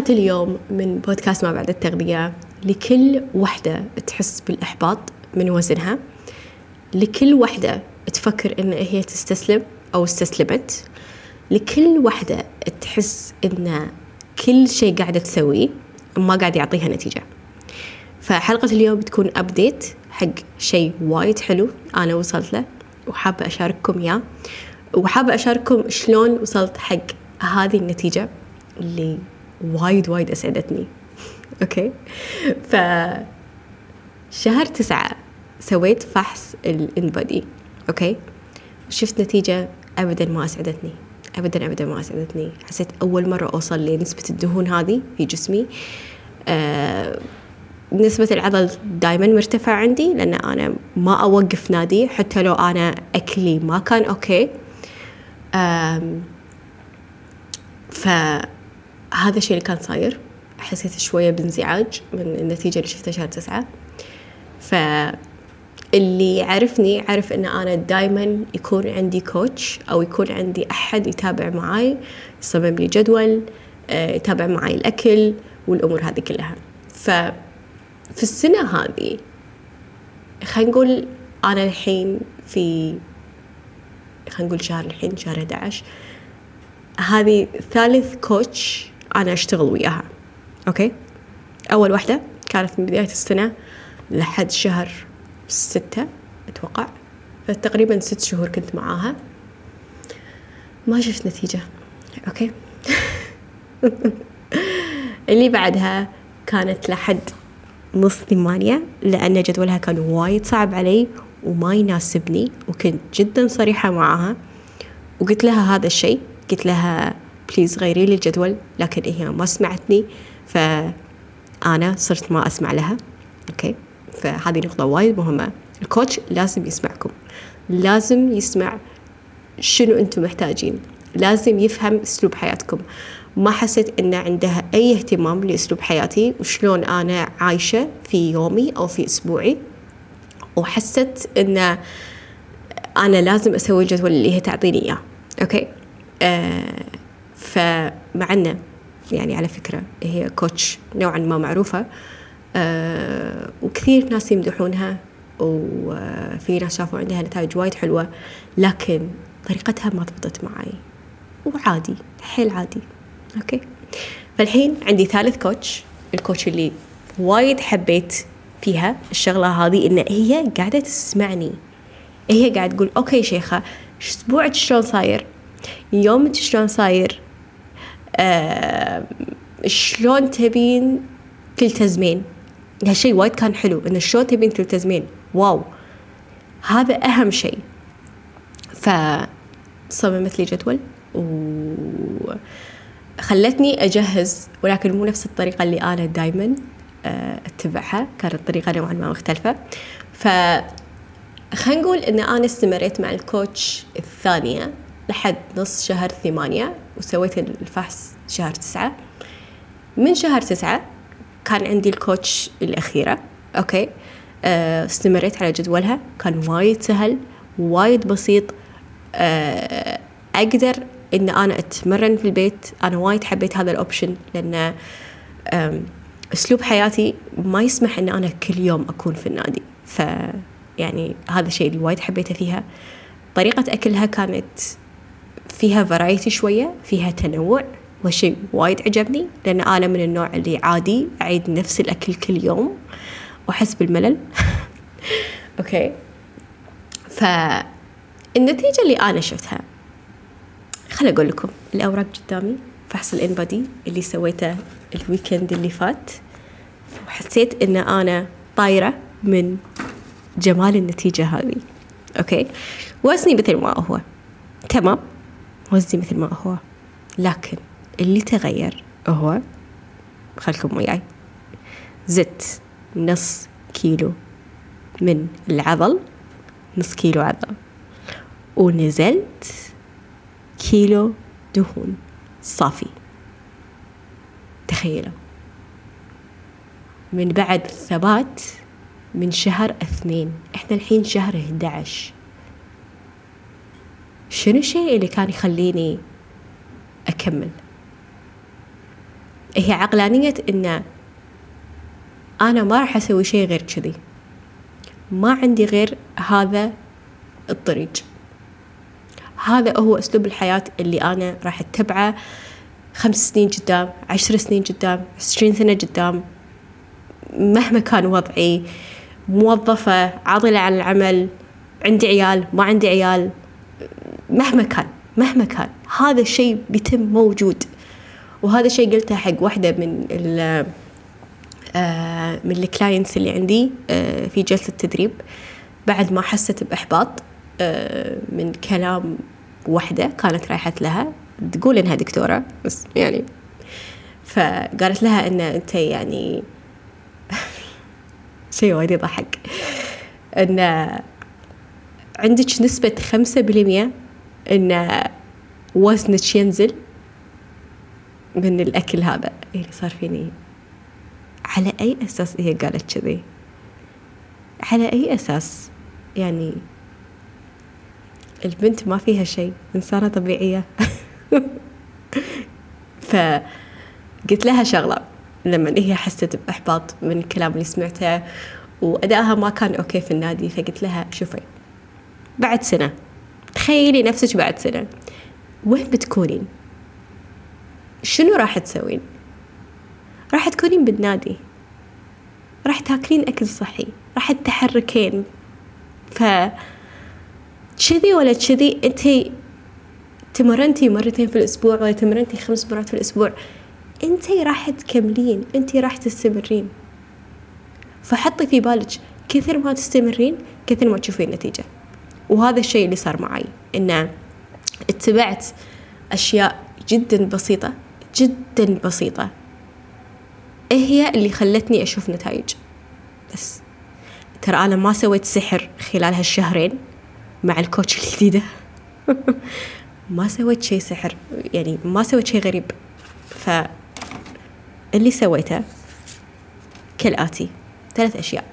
حلقة اليوم من بودكاست ما بعد التغذية لكل وحدة تحس بالإحباط من وزنها لكل وحدة تفكر إن هي تستسلم أو استسلمت لكل وحدة تحس إن كل شيء قاعدة تسويه ما قاعد يعطيها نتيجة. فحلقة اليوم بتكون أبديت حق شيء وايد حلو أنا وصلت له وحابة أشارككم إياه. وحابة أشارككم شلون وصلت حق هذه النتيجة اللي وايد وايد أسعدتني. okay؟ ف شهر تسعة سويت فحص ال InBody. okay؟ شفت نتيجة أبدا ما أسعدتني. أبدا أبدا ما أسعدتني. حسيت أول مرة أوصل لنسبة الدهون هذه في جسمي. آه نسبة العضل دائما مرتفع عندي لأن أنا ما أوقف نادي. حتى لو أنا أكلي ما كان okay. فهذا الشيء اللي كان صاير. حسيت شوية بانزعاج من النتيجة اللي شفتها شهر تسعة. فاللي يعرفني عرف إن أنا دائما يكون عندي كوتش أو يكون عندي أحد يتابع معاي يصمم لي جدول آه، يتابع معاي الأكل والأمور هذه كلها. ف في السنة هذه خلينا نقول أنا الحين في خلينا نقول شهر الحين شهر 11 هذه ثالث coach أنا أشتغل وياها. okay؟ أول واحدة كانت من بداية السنة لحد شهر ستة أتوقع. فتقريبا ست شهور كنت معاها. ما شفت نتيجة. okay؟ اللي بعدها كانت لحد نص ثمانية لأن جدولها كان وايد صعب علي وما يناسبني وكنت جدا صريحة معاها. وقلت لها هذا الشيء قلت لها please غيري لي الجدول لكن هي ما سمعتني فأنا صرت ما أسمع لها. okay؟ فهذه نقطة وايد مهمة. ال coach لازم يسمعكم. لازم يسمع شنو أنتم محتاجين. لازم يفهم أسلوب حياتكم. ما حسيت ان عندها أي اهتمام لأسلوب حياتي وشلون أنا عايشة في يومي أو في أسبوعي. وحست إن أنا لازم أسوي الجدول اللي هي تعطيني إياه. okay؟ آه فمع انه يعني على فكرة هي coach نوعا ما معروفة آه وكثير ناس يمدحونها وفي ناس شافوا عندها نتائج وايد حلوة لكن طريقتها ما ضبطت معي وعادي حيل عادي. okay؟ فالحين عندي ثالث coach ال coach اللي وايد حبيت فيها الشغلة هذه إن هي قاعدة تسمعني. هي قاعدة تقول okay شيخة أسبوعك شلون صاير؟ يومك شلون صاير؟ آه شلون تبين تلتزمين هالشيء وايد كان حلو إن شلون تبين تلتزمين wow. هذا أهم شيء. فصممت لي جدول و خلتني أجهز ولكن مو نفس الطريقة اللي أنا دايما آه، أتبعها. كانت طريقة نوعا ما مختلفة. ف خلينا نقول إن أنا استمريت مع ال coach الثانية لحد نص شهر ثمانية. وسويت الفحص شهر تسعة. من شهر تسعة كان عندي ال coach الأخيرة okay؟ آه، استمريت على جدولها كان وايد سهل وايد بسيط. آه، أقدر إن أنا أتمرن في البيت. أنا وايد حبيت هذا ال option لأن أسلوب حياتي ما يسمح إن أنا كل يوم أكون في النادي. ف يعني هذا الشيء اللي وايد حبيته فيها. طريقة أكلها كانت فيها variety شوية فيها تنوع. وشيء وايد عجبني لأن أنا من النوع اللي عادي أعيد نفس الأكل كل يوم وأحس بالملل. okay. فالنتيجة اللي أنا شفتها خليني أقول لكم الأوراق قدامي فحص ال InBody اللي سويته ال weekend اللي فات وحسيت إن أنا طايرة من جمال النتيجة هذه. okay. وزني مثل ما هو. تمام. وزني مثل ما هو. لكن اللي تغير هو خلكم وياي. زدت نص كيلو من العضل نص كيلو عضل. ونزلت كيلو دهون صافي. تخيلوا. من بعد ثبات من شهر اثنين. إحنا الحين شهر 11 شنو الشيء اللي كان يخليني أكمل؟ هي عقلانية إن أنا ما راح أسوي شيء غير كذي. ما عندي غير هذا الطريق هذا هو أسلوب الحياة اللي أنا راح أتبعه خمس سنين قدام عشر سنين قدام عشرين سنة قدام. مهما كان وضعي موظفة عاطلة عن العمل عندي عيال ما عندي عيال. مهما كان مهما كان هذا الشيء بيتم موجود. وهذا الشيء قلته حق واحدة من ال آه، من الكلاينتس اللي عندي آه، في جلسة تدريب. بعد ما حست بإحباط آه، من كلام واحدة كانت رايحت لها تقول إنها دكتورة بس يعني فقالت لها إن أنت يعني شيء وايد يضحك. إن عندك نسبة خمسة بالمية إن وزنك ينزل من الأكل هذا. اللي صار فيني. على أي أساس؟ هي قالت كذي. على أي أساس؟ يعني البنت ما فيها شيء إنسانة طبيعية. فقلت لها شغلة. لما هي حست بإحباط من الكلام اللي سمعته وأدائها ما كان أوكي في النادي فقلت لها شوفي بعد سنة تخيلي نفسك بعد سنة. وين بتكونين؟ شنو راح تسوين؟ راح تكونين بالنادي. راح تاكلين أكل صحي. راح تتحركين. ف كذي ولا كذي أنت تمرنتي مرتين في الأسبوع ولا تمرنتي خمس مرات في الأسبوع أنت راح تكملين. أنت راح تستمرين. فحطي في بالك كثر ما تستمرين كثر ما تشوفين نتيجة وهذا الشيء اللي صار معي إنه اتبعت أشياء جدا بسيطة جدا بسيطة. إيه هي اللي خلتني أشوف نتائج. بس ترى أنا ما سويت سحر خلال هالشهرين مع الكوتش الجديدة. ما سويت شيء سحر يعني ما سويت شيء غريب. فاللي سويته كالآتي ثلاث أشياء.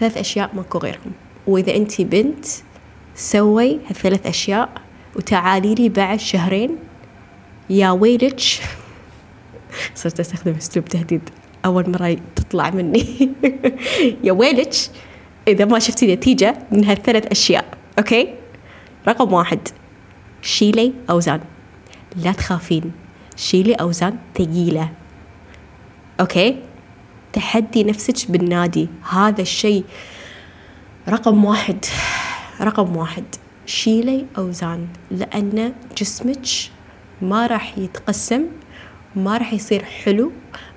ثلاث أشياء ماكو غيرهم. وإذا أنت بنت سوي هالثلاث أشياء وتعالي لي بعد شهرين. يا ويلك. صرت أستخدم أسلوب تهديد أول مرة تطلع مني. يا ويلك إذا ما شفتي نتيجة من هالثلاث أشياء okay؟ رقم واحد شيلي أوزان. لا تخافين شيلي أوزان ثقيلة. okay؟ تحدي نفسك بالنادي. هذا الشيء رقم واحد. رقم واحد شيلي أوزان لأن جسمك ما راح يتقسم ما راح يصير حلو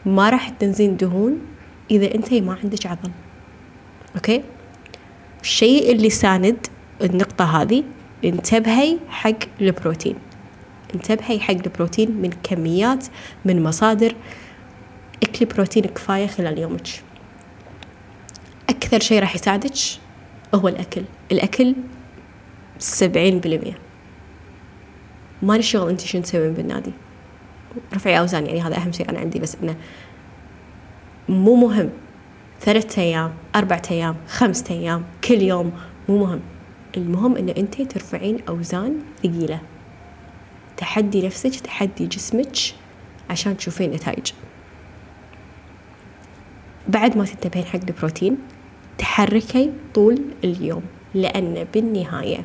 ما راح تنزلين دهون إذا أنت ما عندك عضل. okay؟ الشيء اللي ساند النقطة هذه انتبهي حق البروتين. انتبهي حق البروتين من كميات من مصادر. اكلي بروتين كفاية خلال يومك. أكثر شيء راح يساعدك هو الأكل. الأكل سبعين بالمية. ما شغل أنت شو تسوين بالنادي. رفعي أوزان يعني هذا أهم شيء أنا عندي بس إنه مو مهم. ثلاثة أيام أربعة أيام خمسة أيام كل يوم مو مهم. المهم إن أنت ترفعين أوزان ثقيلة. تحدي نفسك تحدي جسمك عشان تشوفين نتائج. بعد ما تنتبهين حق البروتين تحركي طول اليوم لأن بالنهاية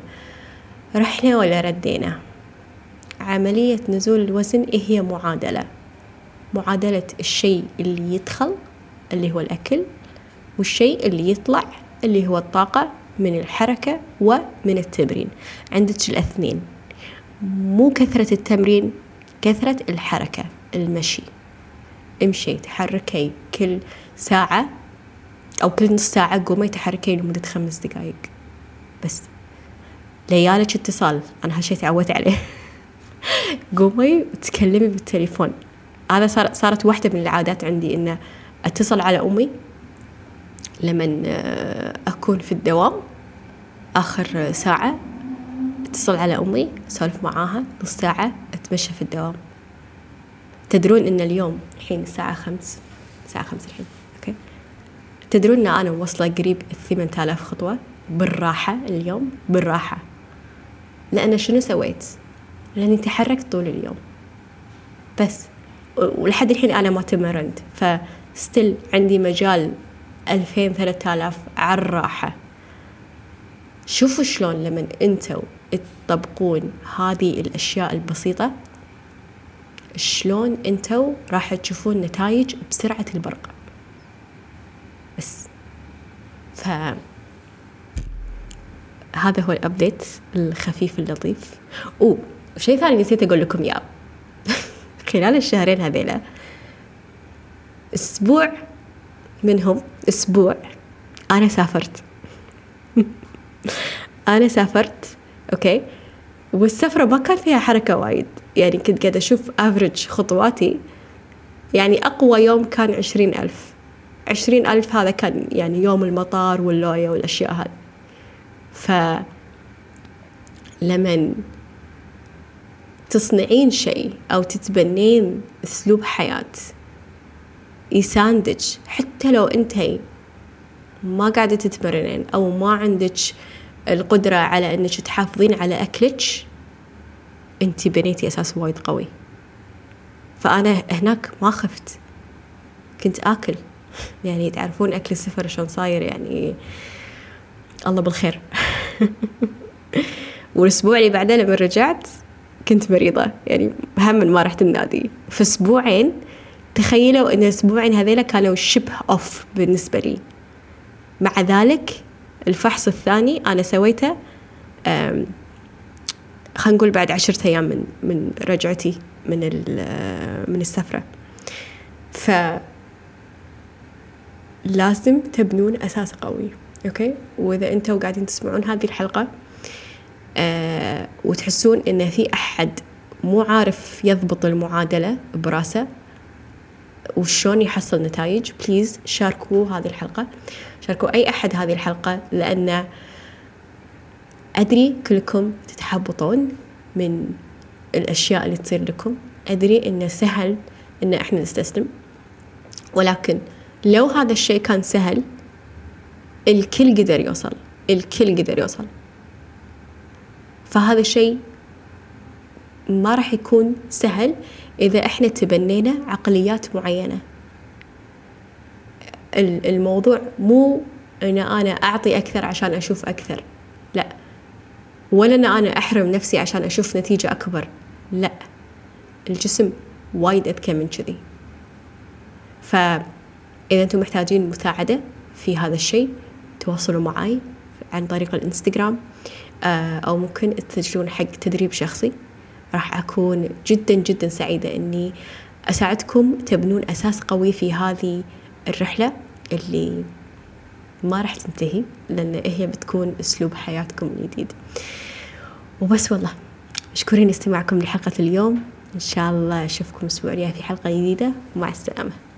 رحنا ولا ردينا عملية نزول الوزن هي معادلة. معادلة الشيء اللي يدخل اللي هو الأكل والشيء اللي يطلع اللي هو الطاقة من الحركة ومن التمرين. عندك الاثنين. مو كثرة التمرين كثرة الحركة المشي. امشي تحركي كل ساعة أو كل نص ساعة قومي تحركي لمدة خمس دقايق. بس. ليالك اتصال. أنا هالشي تعودت عليه. قومي وتكلمي بالتليفون. هذا صار صارت واحدة من العادات عندي إنه أتصل على أمي لما آه، أكون في الدوام. آخر ساعة أتصل على أمي أسولف معاها نص ساعة أتمشى في الدوام. تدرون إن اليوم الحين الساعة خمس الساعة خمس الحين. تدرون إن أنا موصلة قريب الثمان آلاف خطوة؟ بالراحة اليوم بالراحة. لأن شنو سويت؟ لأني تحركت طول اليوم. بس ولحد الحين أنا ما تمرنت فستيل عندي مجال ألفين ثلاثة آلاف على الراحة. شوفوا شلون لما أنتوا تطبقون هذه الأشياء البسيطة. شلون أنتوا راح تشوفون نتائج بسرعة البرق بس ف هذا هو الابديت الخفيف اللطيف. اوه شيء ثاني نسيت أقول لكم إياه. خلال الشهرين هذيلا. أسبوع منهم أسبوع أنا سافرت. أنا سافرت أوكي؟ والسفرة ما كان فيها حركة وايد. يعني كنت قاعدة أشوف أفرج خطواتي. يعني أقوى يوم كان عشرين ألف. عشرين ألف هذا كان يعني يوم المطار واللوية والأشياء هذه. ف لمن تصنعين شيء أو تتبنين أسلوب حياة يساندج حتى لو أنتي ما قاعدة تتمرنين أو ما عندك القدرة على أنك تحافظين على أكلك أنت بنيتي أساس وايد قوي. فأنا هناك ما خفت. كنت آكل. يعني تعرفون أكل السفر شلون صاير يعني الله بالخير. والأسبوع اللي بعده لما رجعت؟ كنت مريضة يعني هم ما رحت النادي. في أسبوعين تخيلوا أن الأسبوعين هذيلا كانوا شبه أوف بالنسبة لي. مع ذلك الفحص الثاني أنا سويته خلينا نقول بعد عشرة أيام من من رجعتي من من السفرة. ف لازم تبنون أساس قوي أوكي؟ وإذا أنتوا قاعدين تسمعون هذه الحلقة آه وتحسون إن في أحد مو عارف يضبط المعادلة براسه وشون يحصل نتائج بليز شاركوا هذه الحلقة. شاركوا أي أحد هذه الحلقة لأن أدري كلكم تتحبطون من الأشياء اللي تصير لكم. أدري إنه سهل إن إحنا نستسلم ولكن لو هذا الشيء كان سهل الكل قدر يوصل الكل قدر يوصل. فهذا الشيء ما راح يكون سهل إذا إحنا تبنينا عقليات معينة. الموضوع مو أن أنا أعطي أكثر عشان أشوف أكثر لا. ولا أن أنا أحرم نفسي عشان أشوف نتيجة أكبر لا. الجسم وايد أذكى من كذي. فإذا أنتم محتاجين مساعدة في هذا الشيء تواصلوا معي عن طريق الإنستغرام آه، أو ممكن تسجلون حق تدريب شخصي. راح أكون جدا جدا سعيدة أني أساعدكم تبنون أساس قوي في هذه الرحلة اللي ما راح تنتهي لأن هي بتكون أسلوب حياتكم الجديد. وبس والله مشكورين استماعكم لحلقة اليوم. إن شاء الله أشوفكم الجاي في حلقة جديدة. ومع السلامة.